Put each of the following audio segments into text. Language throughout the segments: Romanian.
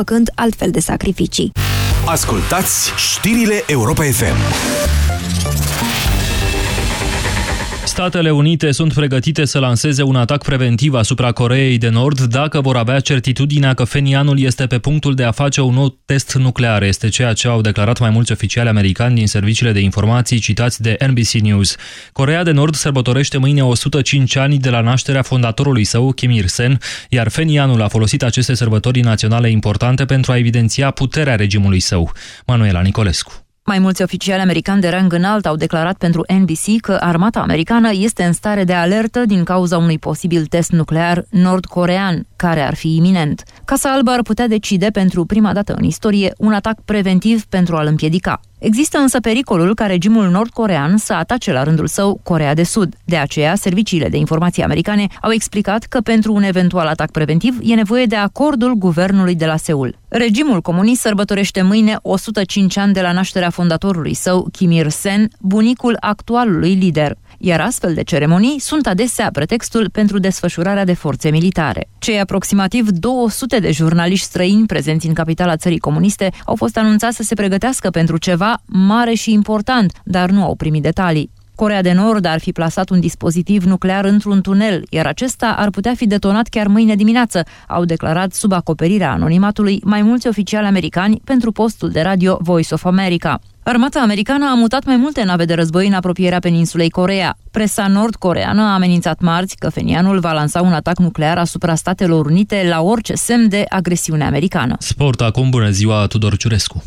făcând altfel de sacrificii. Ascultați știrile Europa FM. Statele Unite sunt pregătite să lanseze un atac preventiv asupra Coreei de Nord dacă vor avea certitudinea că Fenianul este pe punctul de a face un nou test nuclear. Este ceea ce au declarat mai mulți oficiali americani din serviciile de informații citați de NBC News. Coreea de Nord sărbătorește mâine 105 ani de la nașterea fondatorului său, Kim Il-sen, iar Fenianul a folosit aceste sărbători naționale importante pentru a evidenția puterea regimului său. Manuela Nicolescu. Mai mulți oficiali americani de rang înalt au declarat pentru NBC că armata americană este în stare de alertă din cauza unui posibil test nuclear nord-corean, care ar fi iminent. Casa Albă ar putea decide pentru prima dată în istorie un atac preventiv pentru a-l împiedica. Există însă pericolul ca regimul nord-corean să atace la rândul său Corea de Sud. De aceea, serviciile de informații americane au explicat că pentru un eventual atac preventiv e nevoie de acordul guvernului de la Seul. Regimul comunist sărbătorește mâine 105 ani de la nașterea fondatorului său, Kim Il-sen, bunicul actualului lider iar astfel de ceremonii sunt adesea pretextul pentru desfășurarea de forțe militare. Cei aproximativ 200 de jurnaliști străini prezenți în capitala țării comuniste au fost anunțați să se pregătească pentru ceva mare și important, dar nu au primit detalii. Corea de Nord ar fi plasat un dispozitiv nuclear într-un tunel, iar acesta ar putea fi detonat chiar mâine dimineață, au declarat sub acoperirea anonimatului mai mulți oficiali americani pentru postul de radio Voice of America. Armata americană a mutat mai multe nave de război în apropierea peninsulei Corea. Presa nord-coreană a amenințat marți că Fenianul va lansa un atac nuclear asupra Statelor Unite la orice semn de agresiune americană. Sport acum, bună ziua, Tudor Ciurescu.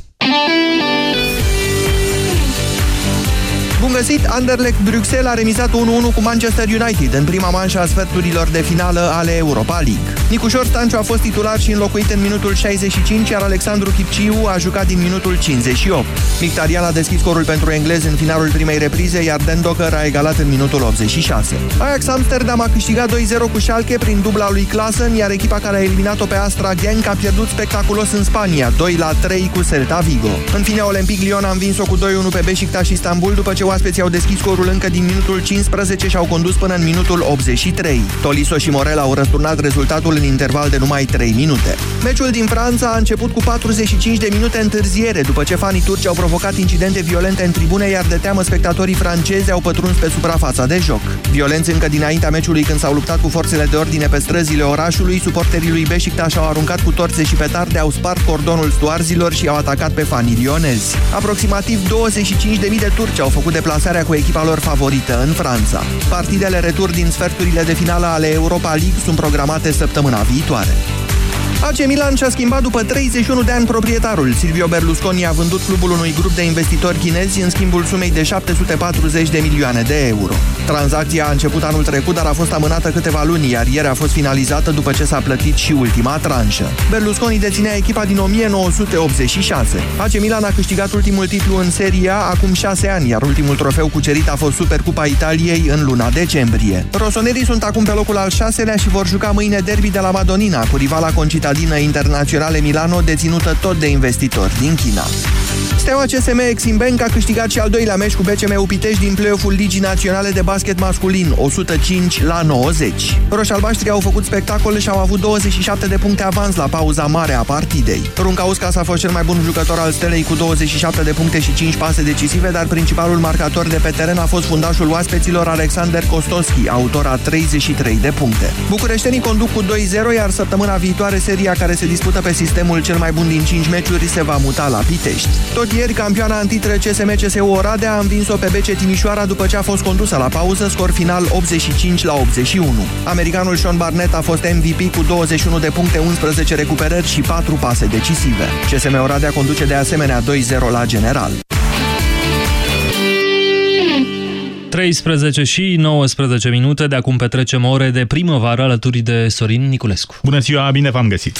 Bun găsit! Anderlecht Bruxelles a remizat 1-1 cu Manchester United în prima manșă a sferturilor de finală ale Europa League. Nicușor Stanciu a fost titular și înlocuit în minutul 65, iar Alexandru Chipciu a jucat din minutul 58. Mictarian a deschis scorul pentru englezi în finalul primei reprize, iar Dan Docker a egalat în minutul 86. Ajax Amsterdam a câștigat 2-0 cu Schalke prin dubla lui Klassen, iar echipa care a eliminat-o pe Astra Genk a pierdut spectaculos în Spania, 2-3 cu Celta Vigo. În fine, Olympic Lyon a învins-o cu 2-1 pe Beşiktaş Istanbul după ce oaspeții au deschis scorul încă din minutul 15 și au condus până în minutul 83. Toliso și Morel au răsturnat rezultatul în interval de numai 3 minute. Meciul din Franța a început cu 45 de minute întârziere, după ce fanii turci au provocat incidente violente în tribune, iar de teamă spectatorii francezi au pătruns pe suprafața de joc. Violenți încă dinaintea meciului când s-au luptat cu forțele de ordine pe străzile orașului, suporterii lui Beşiktaş au aruncat cu torțe și petarde, au spart cordonul stuarzilor și au atacat pe fanii lionezi. Aproximativ 25.000 de turci au făcut deplasarea cu echipa lor favorită în Franța. Partidele retur din sferturile de finală ale Europa League sunt programate săptămâna viitoare. AC Milan și-a schimbat după 31 de ani proprietarul. Silvio Berlusconi a vândut clubul unui grup de investitori chinezi în schimbul sumei de 740 de milioane de euro. Tranzacția a început anul trecut, dar a fost amânată câteva luni, iar ieri a fost finalizată după ce s-a plătit și ultima tranșă. Berlusconi deținea echipa din 1986. AC Milan a câștigat ultimul titlu în Serie A acum 6 ani, iar ultimul trofeu cucerit a fost Supercupa Italiei în luna decembrie. Rosonerii sunt acum pe locul al șaselea și vor juca mâine derby de la Madonina cu rivala concitadină internaționale Milano deținută tot de investitori din China. Steaua CSM Exim Bank a câștigat și al doilea meci cu BCM Pitești din play-off-ul Ligii Naționale de Basket Masculin, 105 la 90. Roșalbaștri au făcut spectacol și au avut 27 de puncte avans la pauza mare a partidei. Runcauskas a fost cel mai bun jucător al stelei cu 27 de puncte și 5 pase decisive, dar principalul marcator de pe teren a fost fundașul oaspeților Alexander Kostoschi, autor a 33 de puncte. Bucureștenii conduc cu 2-0, iar săptămâna viitoare seria care se dispută pe sistemul cel mai bun din 5 meciuri se va muta la Pitești. Tot ieri, campioana antitră CSM CSU Oradea a învins-o pe BC Timișoara după ce a fost condusă la pauză, scor final 85 la 81. Americanul Sean Barnett a fost MVP cu 21 de puncte, 11 recuperări și 4 pase decisive. CSM Oradea conduce de asemenea 2-0 la general. 13 și 19 minute, de acum petrecem ore de primăvară alături de Sorin Niculescu. Bună ziua, bine v-am găsit!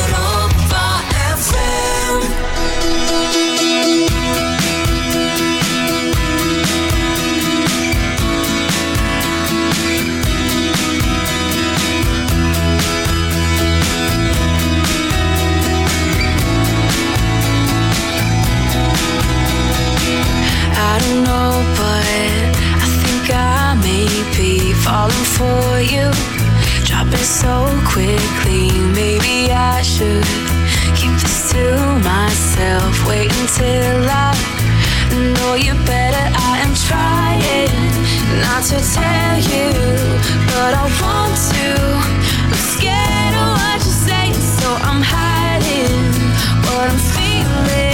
So quickly, maybe I should keep this to myself. Wait until I know you better. I am trying not to tell you, but I want to. I'm scared of what you say, so I'm hiding what I'm feeling,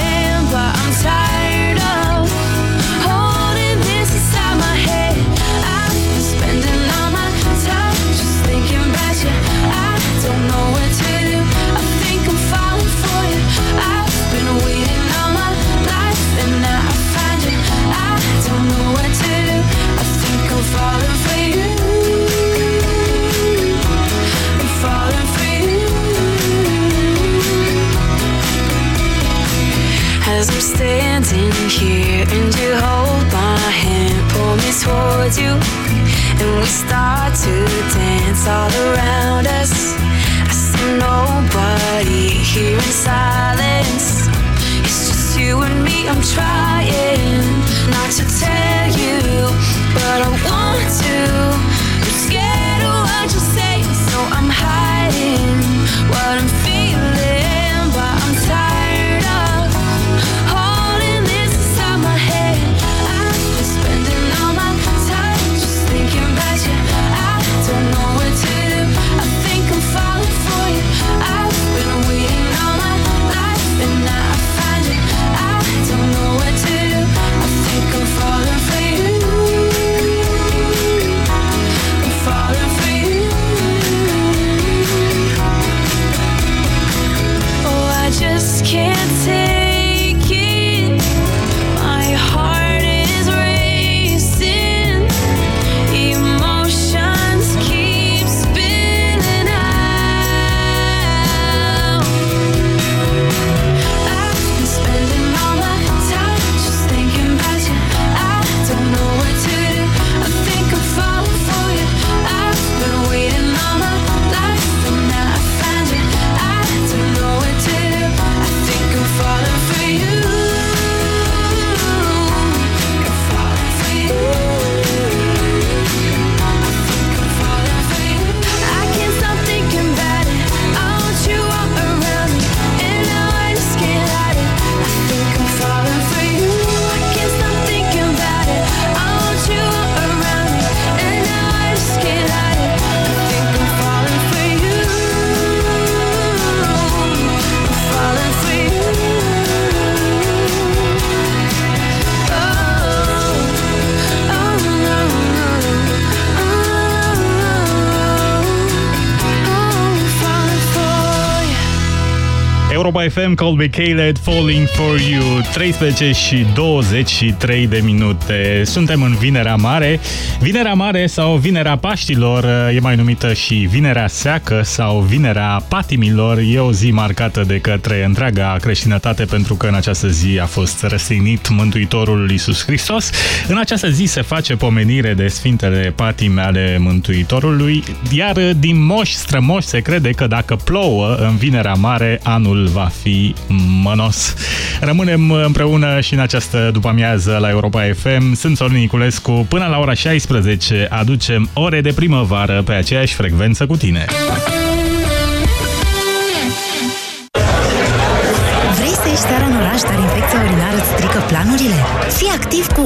FM, Call Me Caled, Falling For You 13 și 23 de minute. Suntem în Vinerea Mare. Vinerea Mare sau Vinerea Paștilor E mai numită și Vinerea Seacă Sau Vinerea Patimilor. E o zi marcată de către întreaga creștinătate Pentru că în această zi a fost răstignit Mântuitorul Iisus Hristos. În această zi se face pomenire de Sfintele Patime ale Mântuitorului Iar din moși strămoși se crede că dacă plouă în Vinerea Mare Anul va fi mănos. Rămânem împreună și în această după-amiază la Europa FM. Sunt Sorin Niculescu. Până la ora 16 aducem ore de primăvară pe aceeași frecvență cu tine.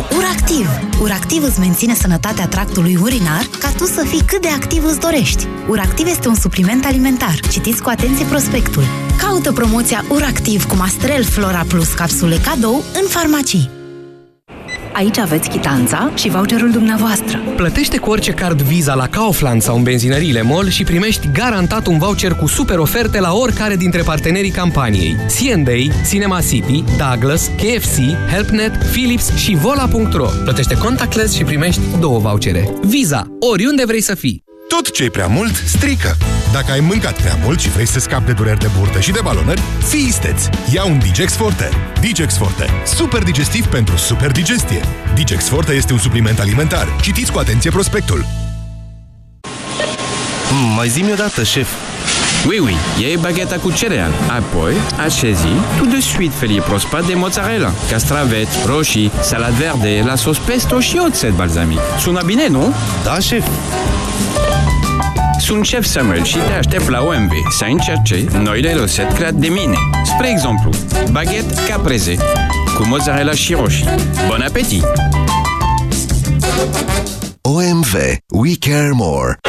Cu URACTIV. URACTIV îți menține sănătatea tractului urinar ca tu să fii cât de activ îți dorești. URACTIV este un supliment alimentar. Citiți cu atenție prospectul. Caută promoția URACTIV cu Mastrel Flora Plus capsule cadou în farmacii. Aici aveți chitanța și voucherul dumneavoastră. Plătește cu orice card Visa la Kaufland sau în benzinăriile MOL și primești garantat un voucher cu super oferte la oricare dintre partenerii campaniei. C&A, Cinema City, Douglas, KFC, HelpNet, Philips și Vola.ro. Plătește contactless și primești două vouchere. Visa, oriunde vrei să fii. Tot ce e prea mult, strică. Dacă ai mâncat prea mult și vrei să scapi de dureri de burtă și de balonări, fii isteț. Ia un Digex Forte. Digex Forte. Super digestiv pentru super digestie. Digex Forte este un supliment alimentar. Citiți cu atenție prospectul. Mm, mai zi-mi odată, șef. Oui, oui, iei bagheta cu cereal. Apoi, așezi tout de suite felie prospat de mozzarella, castraveți, roșii, salad verde, la sos pesto și oțet balsamic. Sună bine, nu? Da, șef. Sunt șef Samuel și te aștept la OMV să încerce noile rețete create de mine. Spre exemplu, baghet caprese cu mozzarella și roșii. Bon appetit! OMV. We care more.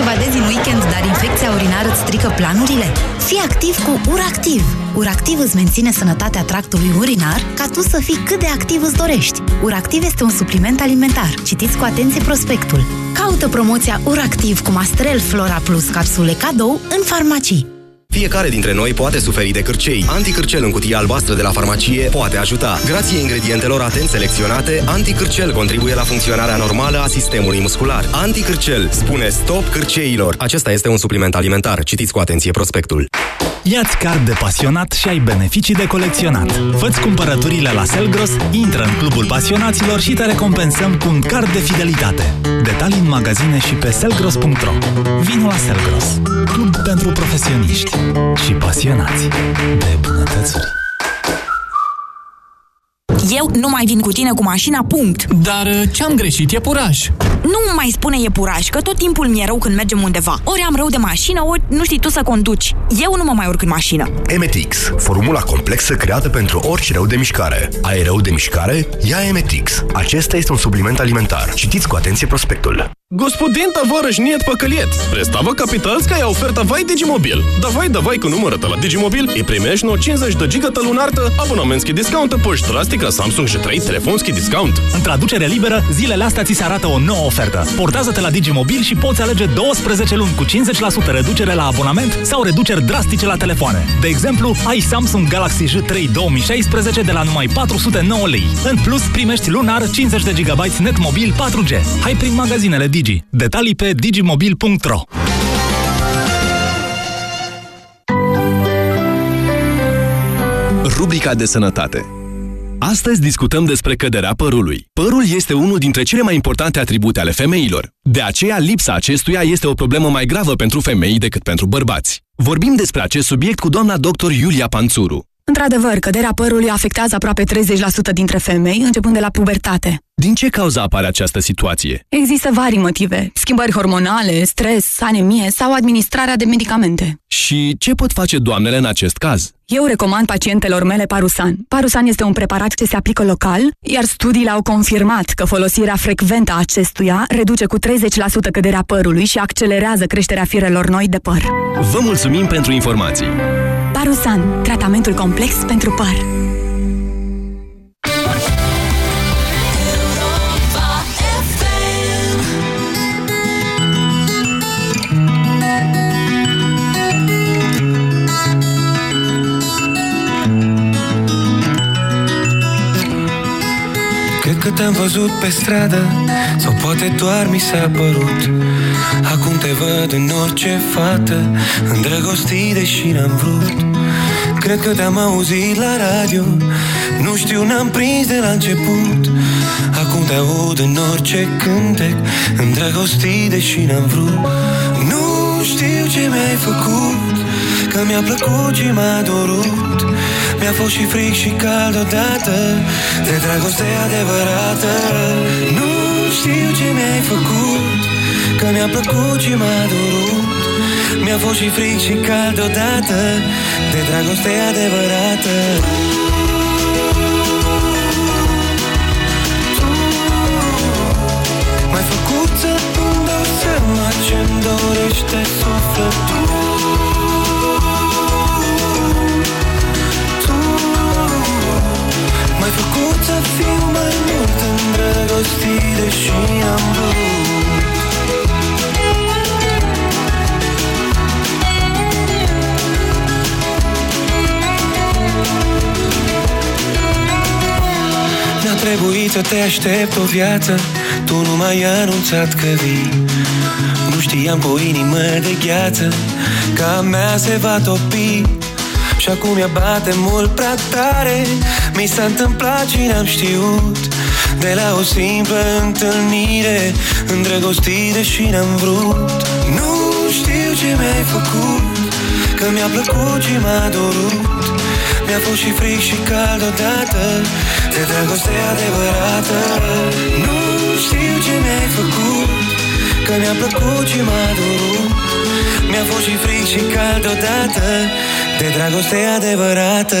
Vrei să evadezi în weekend, dar infecția urinară îți strică planurile? Fii activ cu URACTIV! URACTIV îți menține sănătatea tractului urinar ca tu să fii cât de activ îți dorești. URACTIV este un supliment alimentar. Citiți cu atenție prospectul. Caută promoția URACTIV cu Mastrel Flora Plus capsule cadou în farmacii. Fiecare dintre noi poate suferi de cârcei. Anticârcel în cutia albastră de la farmacie poate ajuta. Grație ingredientelor atent selecționate, Anticârcel contribuie la funcționarea normală a sistemului muscular. Anticârcel spune stop cârceilor. Acesta este un supliment alimentar. Citiți cu atenție prospectul. Iați card de pasionat și ai beneficii de colecționat. Fă-ți cumpărăturile la Selgros, intră în clubul pasionaților și te recompensăm cu un card de fidelitate. Detalii în magazine și pe selgros.ro Vino la Selgros, club pentru profesioniști și pasionați de bunătățuri. Eu nu mai vin cu tine cu mașina, punct. Dar uh, ce-am greșit? E puraj. Nu mai spune e puraj, că tot timpul mi-e rău când mergem undeva. Ori am rău de mașină, ori nu știi tu să conduci. Eu nu mă mai urc în mașină. Emetix, formula complexă creată pentru orice rău de mișcare. Ai rău de mișcare? Ia Emetix. Acesta este un supliment alimentar. Citiți cu atenție prospectul. Gospodinta varăș niet păcăliet! Spre Stava Capitalska e oferta Vai Digimobil! Davai, davai cu numărătă la Digimobil e primești no 50 de gigată lunartă, abonamentschi discount pe drastica Samsung G3 telefonski discount. În traducere liberă, zilele astea ți se arată o nouă ofertă. Portează-te la Digimobil și poți alege 12 luni cu 50% reducere la abonament sau reduceri drastice la telefoane. De exemplu, ai Samsung Galaxy J3 2016 de la numai 409 lei. În plus, primești lunar 50 de GB net mobil 4G. Hai prin magazinele Digimobil Digi. Detalii pe digimobil.ro Rubrica de sănătate Astăzi discutăm despre căderea părului. Părul este unul dintre cele mai importante atribute ale femeilor. De aceea, lipsa acestuia este o problemă mai gravă pentru femei decât pentru bărbați. Vorbim despre acest subiect cu doamna dr. Iulia Panțuru. Într-adevăr, căderea părului afectează aproape 30% dintre femei, începând de la pubertate. Din ce cauza apare această situație? Există vari motive. Schimbări hormonale, stres, anemie sau administrarea de medicamente. Și ce pot face doamnele în acest caz? Eu recomand pacientelor mele Parusan. Parusan este un preparat ce se aplică local, iar studiile au confirmat că folosirea frecventă a acestuia reduce cu 30% căderea părului și accelerează creșterea firelor noi de păr. Vă mulțumim pentru informații! Parusan, tratamentul complex pentru păr. Că te-am văzut pe stradă Sau poate doar mi s-a părut. Acum te văd în orice fată Îndrăgostit deși n-am vrut. Cred că te-am auzit la radio Nu știu, n-am prins de la început. Acum te aud în orice cântec Îndrăgostit deși n-am vrut. Nu știu ce mi-ai făcut Că mi-a plăcut și m-a dorut Mi-a fost și fric și cald odată De dragoste adevărată. Nu știu ce mi-ai făcut Că mi-a plăcut și m-a dorut Mi-a fost și fric și cald odată De dragoste adevărată. M-ai făcut să-mi dau seama ce-mi dorește sufletul îndrăgostit Deși am vrut. Mi-a trebuit să te aștept o viață Tu nu m-ai anunțat că vii. Nu știam cu o inimă de gheață Că a mea se va topi. Și acum ea bate mult prea tare Mi s-a întâmplat și n-am știut de la o simplă întâlnire Îndrăgostire și n-am vrut. Nu știu ce mi-ai făcut Că mi-a plăcut și m-a dorut Mi-a fost și fric și cald odată De dragoste adevărată. Nu știu ce mi-ai făcut Că mi-a plăcut și m-a dorut Mi-a fost și fric și cald odată De dragoste adevărată.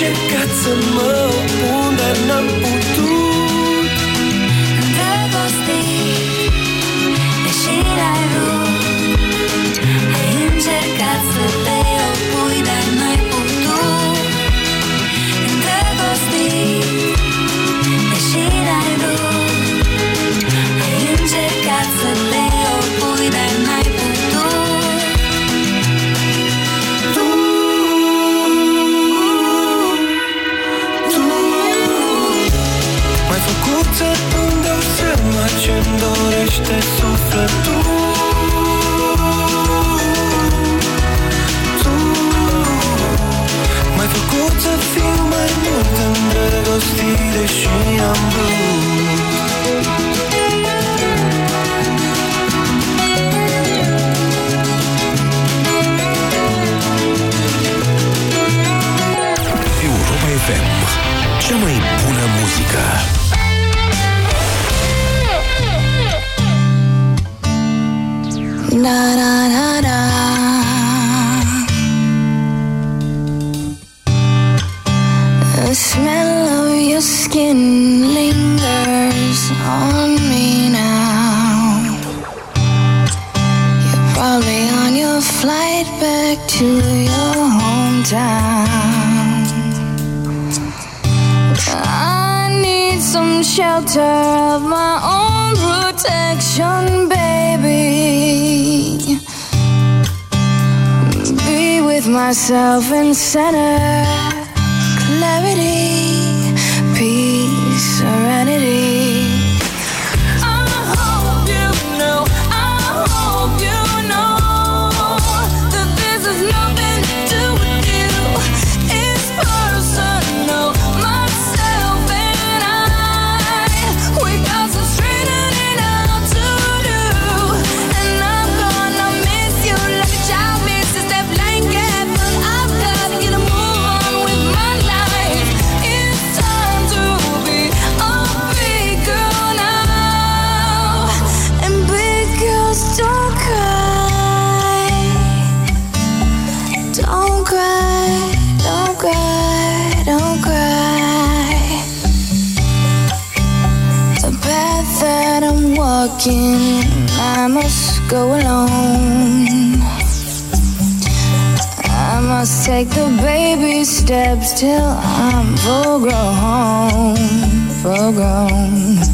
încercat să mă pun, dar n-am putut. stile și am blut Europa FM Cea mai bună muzică Na, na. to your hometown. I need some shelter of my own protection, baby. Be with myself and center clarity. don't cry. The path that I'm walking, I must go alone. I must take the baby steps till I'm full grown, full grown.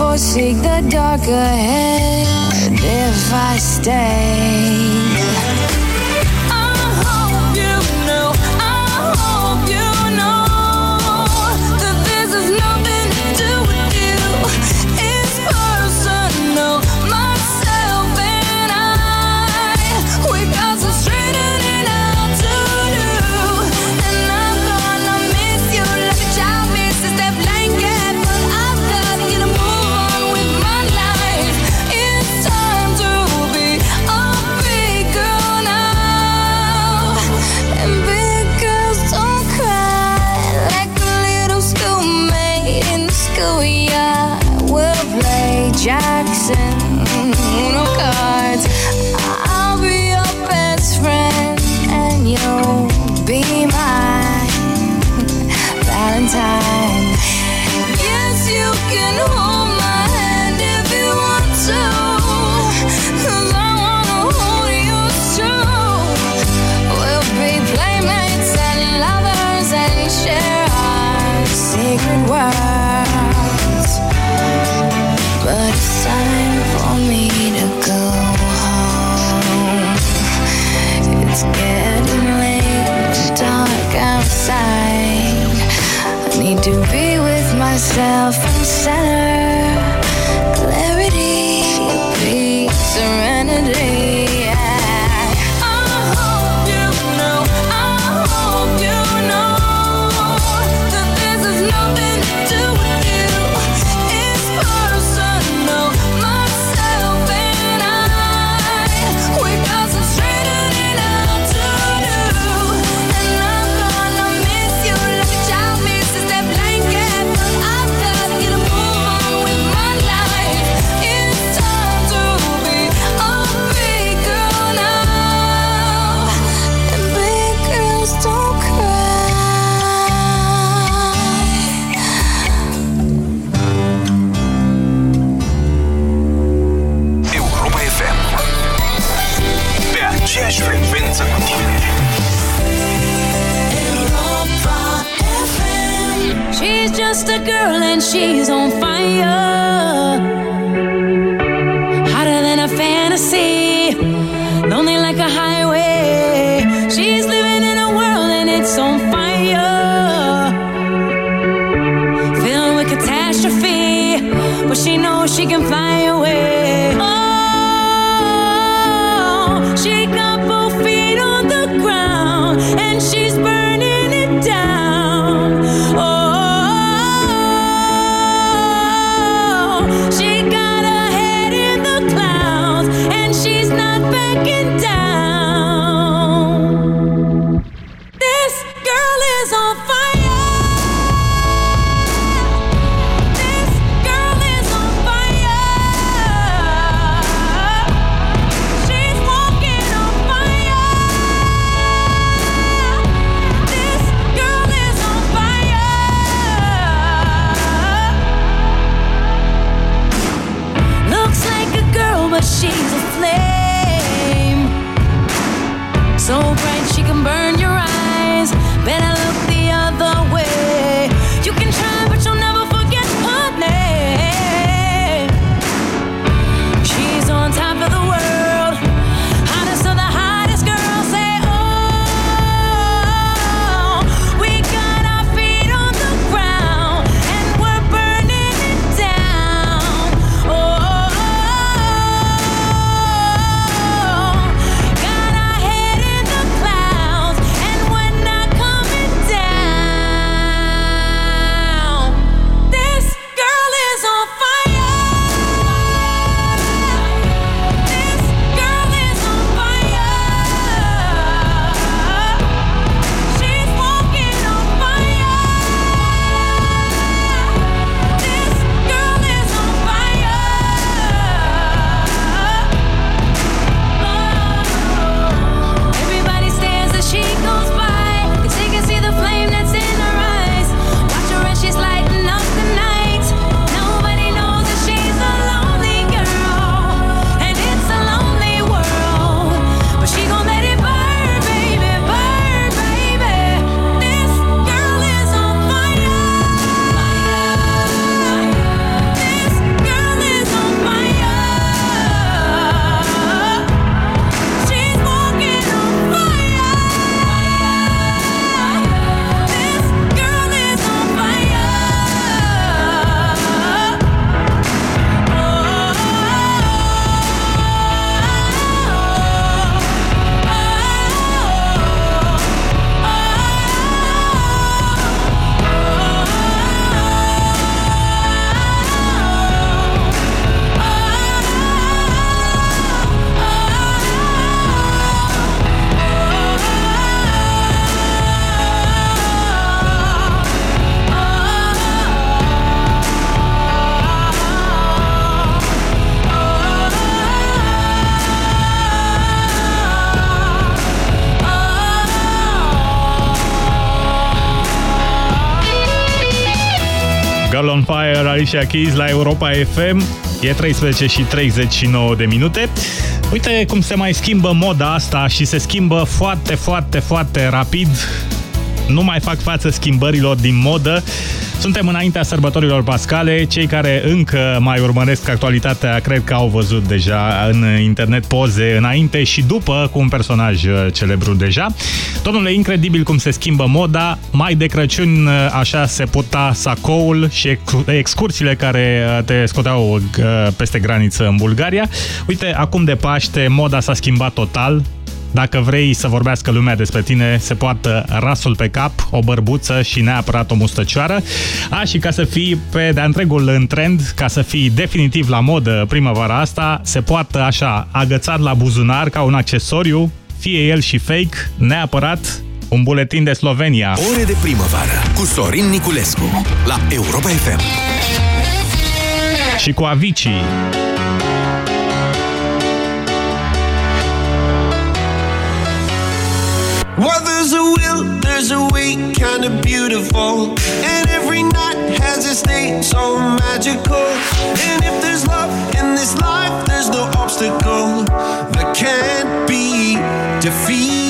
forsake the dark ahead if I stay. Self-centered. just a girl and she's on fire. Hotter than a fantasy, lonely like a highway. She's living in a world and it's on fire. Filled with catastrophe, but she knows she can fly. Alicia Keys la Europa FM. E 13 și 39 de minute. Uite cum se mai schimbă moda asta și se schimbă foarte, foarte, foarte rapid mai fac față schimbărilor din modă. Suntem înaintea sărbătorilor pascale. Cei care încă mai urmăresc actualitatea cred că au văzut deja în internet poze înainte și după cu un personaj uh, celebru deja. Domnule, incredibil cum se schimbă moda. Mai de Crăciun uh, așa se puta sacoul și excursiile care uh, te scoteau peste graniță în Bulgaria. Uite, acum de Paște moda s-a schimbat total. Dacă vrei să vorbească lumea despre tine, se poartă rasul pe cap, o bărbuță și neapărat o mustăcioară. A, și ca să fii pe de întregul în trend, ca să fii definitiv la modă primăvara asta, se poartă așa, agățat la buzunar ca un accesoriu, fie el și fake, neapărat un buletin de Slovenia. Ore de primăvară cu Sorin Niculescu la Europa FM. Și cu Avicii. Well, there's a will, there's a way, kinda beautiful. And every night has its day, so magical. And if there's love in this life, there's no obstacle that can't be defeated.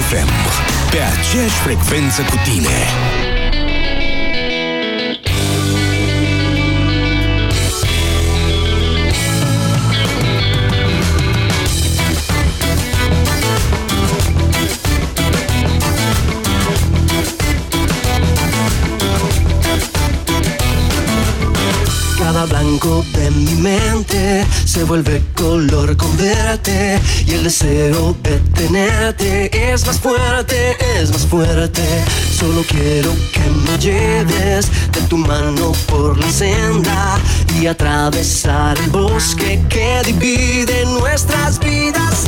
FM. Pe aceeași frecvență cu tine. blanco de mi mente se vuelve color con verte y el deseo de tenerte es más fuerte, es más fuerte. Solo quiero que me lleves de tu mano por la senda y atravesar el bosque que divide nuestras vidas.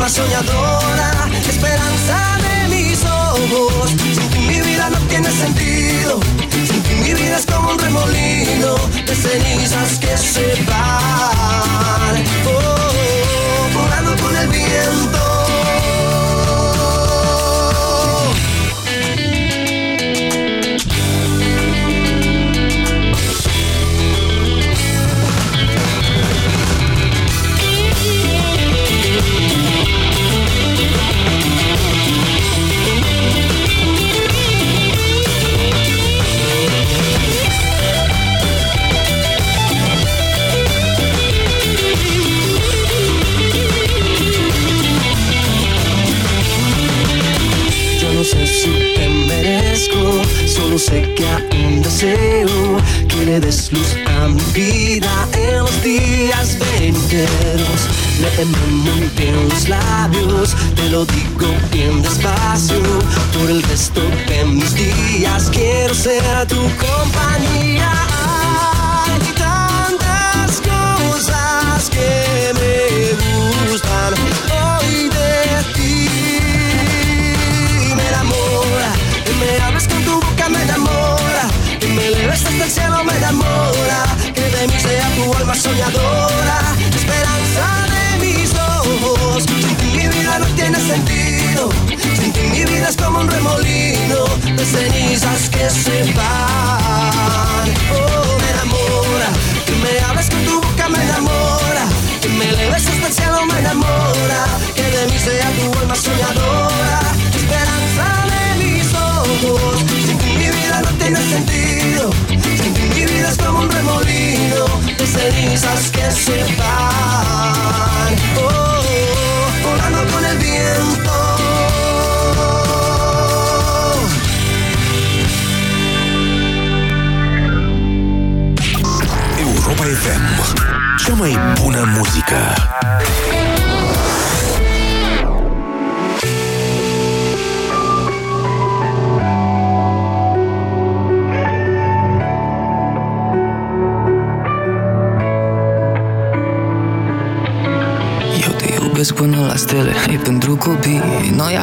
Alma soñadora, esperanza de mis ojos. Sin ti mi vida no tiene sentido, sin ti mi vida es como un remolino de cenizas que se van, oh,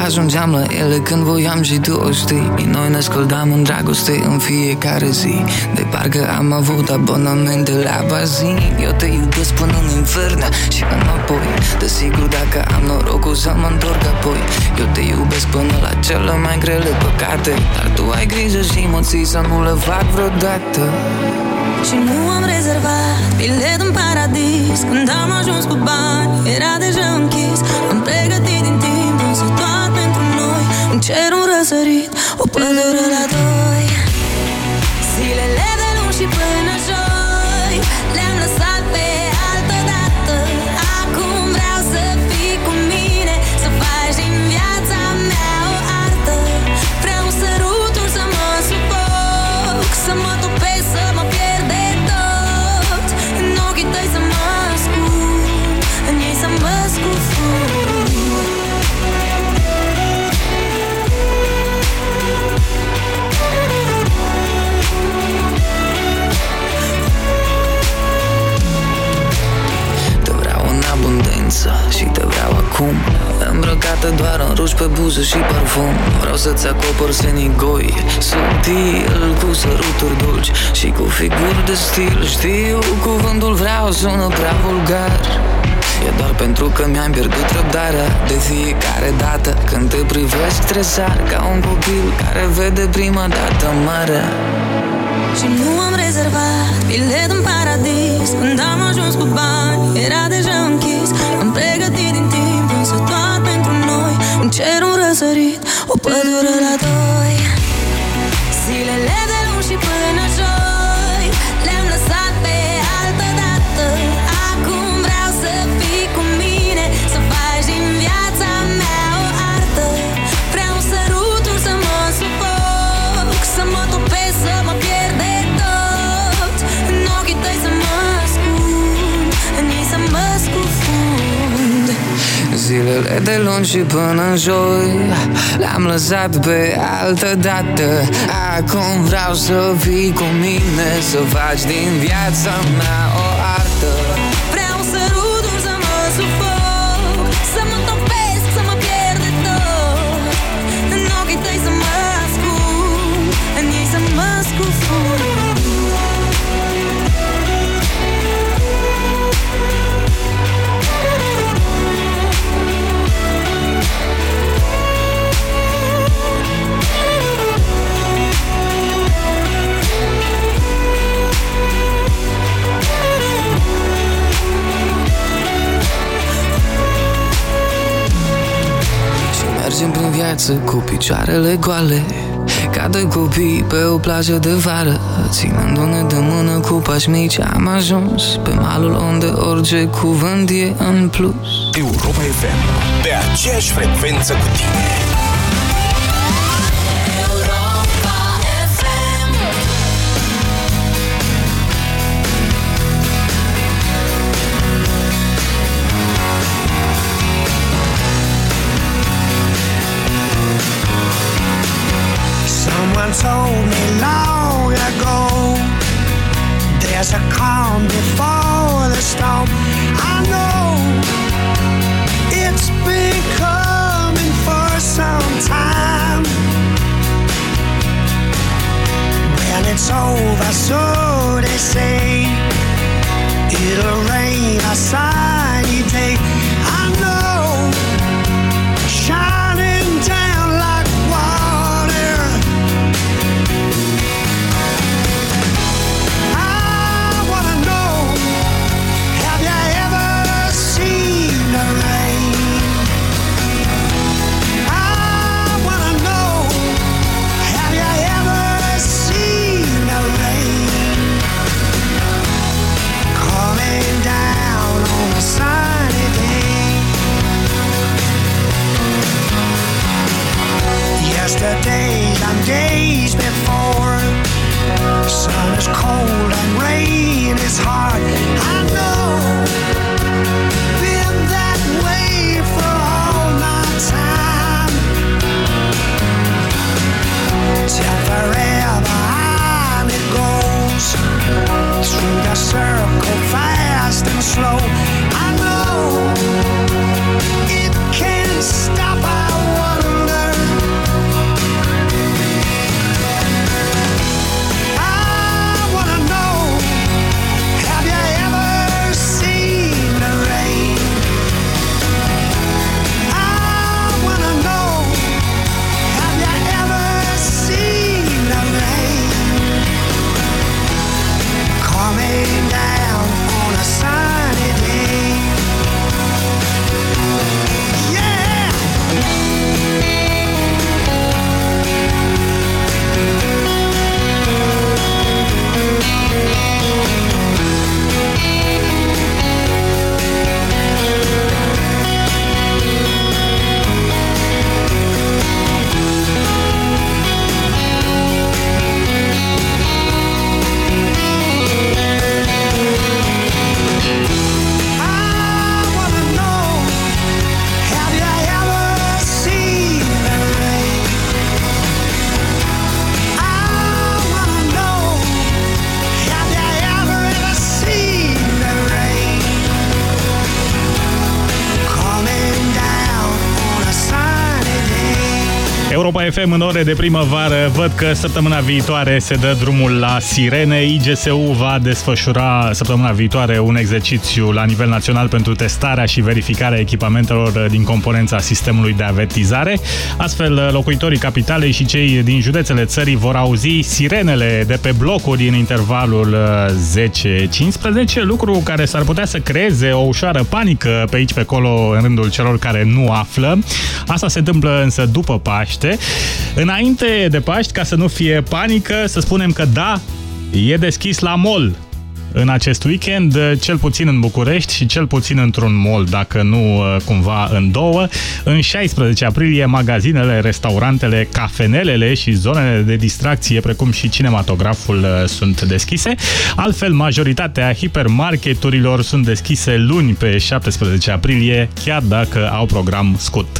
ajungeam la ele când voiam și tu o știi. Noi ne scăldam în dragoste în fiecare zi. De parcă am avut abonamente la bazin Eu te iubesc până în infern și înapoi. Desigur dacă am norocul să mă întorc apoi. Eu te iubesc până la cele mai grele păcate. Dar tu ai grijă și emoții să nu le fac vreodată. Și nu am rezervat bilet în paradis. Când am ajuns cu bani, era deja închis. Am pregătit cer, un răsărit, o pădure la doi. Zilele de luni și până parfum Vreau să-ți acopăr senigoi Subtil, cu săruturi dulci Și cu figuri de stil. Știu, cuvântul vreau sună prea vulgar. E doar pentru că mi-am pierdut răbdarea De fiecare dată. Când te privesc Tresar ca un copil care vede prima dată marea. Și nu am rezervat bilet în paradis. Când am ajuns cu bani, era deja închis. Am pregătit din timp, însă doar pentru noi. Un cer, un răsărit, o pădure la doi. Zilele de luni și până zilele de luni și până în joi. Le-am lăsat pe altă dată. Acum vreau să fii cu mine Să faci din viața mea mergem prin viață cu picioarele goale Ca doi copii pe o plajă de vară Ținându-ne de mână cu pași mici Am ajuns pe malul unde orice cuvânt e în plus Europa FM, pe aceeași frecvență cu tine. It's over, so they say. It'll rain a sunny day cold and FM în ore de primăvară. Văd că săptămâna viitoare se dă drumul la sirene. IGSU va desfășura săptămâna viitoare un exercițiu la nivel național pentru testarea și verificarea echipamentelor din componența sistemului de avertizare. Astfel, locuitorii capitalei și cei din județele țării vor auzi sirenele de pe blocuri în intervalul uh, 10-15, lucru care s-ar putea să creeze o ușoară panică pe aici pe acolo în rândul celor care nu află. Asta se întâmplă însă după Paște. Înainte de Paști, ca să nu fie panică, să spunem că da, e deschis la mall. În acest weekend, uh, cel puțin în București și cel puțin într-un mall, dacă nu uh, cumva în două. În 16 aprilie, magazinele, restaurantele, cafenelele și zonele de distracție, precum și cinematograful, uh, sunt deschise. Altfel, majoritatea hipermarketurilor sunt deschise luni pe 17 aprilie, chiar dacă au program scut.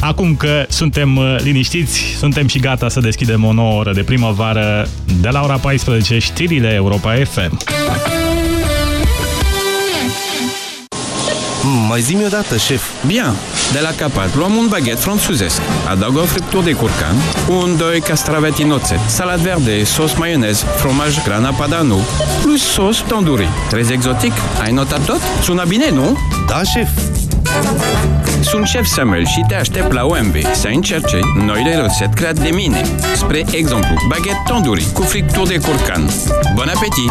Acum că suntem liniștiți, suntem și gata să deschidem o nouă oră de primăvară de la ora 14, știrile Europa FM. Mm, mai zi-mi odată, șef. Bine. De la capat luăm un baghet franțuzesc. Adaugă o friptură de curcan, un, doi castraveti în oțet, salat verde, sos maionez, fromaj grana padano, plus sos tandoori. Trez exotic? Ai notat tot? Sună bine, nu? Da, șef. Sunt șef Samuel și te aștept la OMB să încerce noile rețete create de mine. Spre exemplu, baghet tandoori cu friptură de curcan. Bon appetit!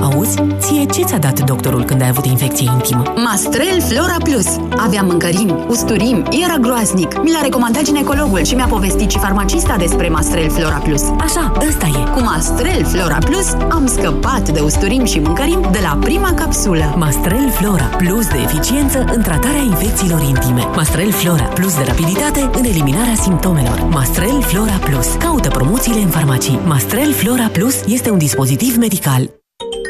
Auzi? Ție ce ți-a dat doctorul când ai avut infecție intimă? Mastrel Flora Plus. Aveam mâncărim, usturim, era groaznic. Mi l-a recomandat ginecologul și mi-a povestit și farmacista despre Mastrel Flora Plus. Așa, ăsta e. Cu Mastrel Flora Plus am scăpat de usturim și mâncărim de la prima capsulă. Mastrel Flora Plus de eficiență în tratarea infecțiilor intime. Mastrel Flora Plus de rapiditate în eliminarea simptomelor. Mastrel Flora Plus. Caută promoțiile în farmacii. Mastrel Flora Plus este un dispozitiv medical.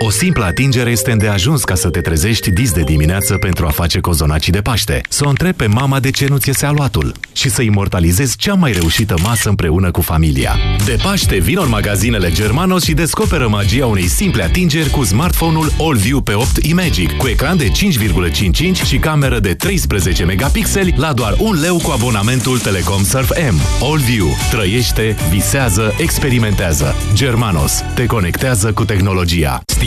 O simplă atingere este îndeajuns ca să te trezești dis de dimineață pentru a face cozonacii de Paște, să o întrebi pe mama de ce nu ți se aluatul și să imortalizezi cea mai reușită masă împreună cu familia. De Paște vin în magazinele Germanos și descoperă magia unei simple atingeri cu smartphone-ul AllView pe 8 iMagic, cu ecran de 5,55 și cameră de 13 megapixeli la doar un leu cu abonamentul Telecom Surf M. AllView. Trăiește, visează, experimentează. Germanos. Te conectează cu tehnologia.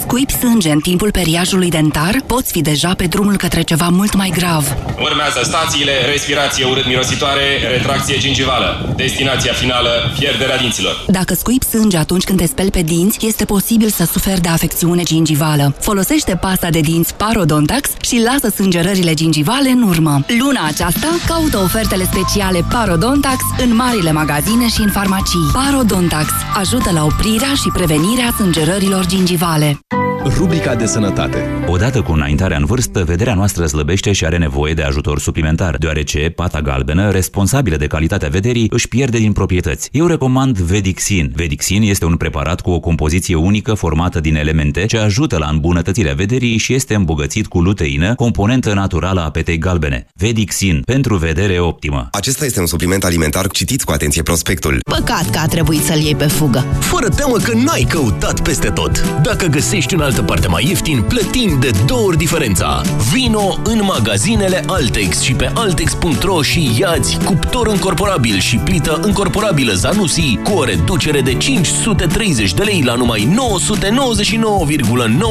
Scuipi sânge în timpul periajului dentar, poți fi deja pe drumul către ceva mult mai grav. Urmează stațiile, respirație urât-mirositoare, retracție gingivală. Destinația finală, pierderea dinților. Dacă scuipi sânge atunci când te speli pe dinți, este posibil să suferi de afecțiune gingivală. Folosește pasta de dinți Parodontax și lasă sângerările gingivale în urmă. Luna aceasta, caută ofertele speciale Parodontax în marile magazine și în farmacii. Parodontax ajută la oprirea și prevenirea sângerărilor gingivale. Rubrica de sănătate. Odată cu înaintarea în vârstă, vederea noastră slăbește și are nevoie de ajutor suplimentar, deoarece pata galbenă, responsabilă de calitatea vederii, își pierde din proprietăți. Eu recomand Vedixin. Vedixin este un preparat cu o compoziție unică formată din elemente ce ajută la îmbunătățirea vederii și este îmbogățit cu luteină, componentă naturală a petei galbene. Vedixin, pentru vedere optimă. Acesta este un supliment alimentar. Citiți cu atenție prospectul. Păcat că a trebuit să-l iei pe fugă. Fără teamă că n-ai căutat peste tot. Dacă găsești în altă parte mai ieftin, plătim de două ori diferența. Vino în magazinele Altex și pe altex.ro și iați cuptor încorporabil și plită încorporabilă Zanussi cu o reducere de 530 de lei la numai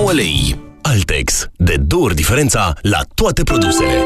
999,9 lei. Altex. De două ori diferența la toate produsele.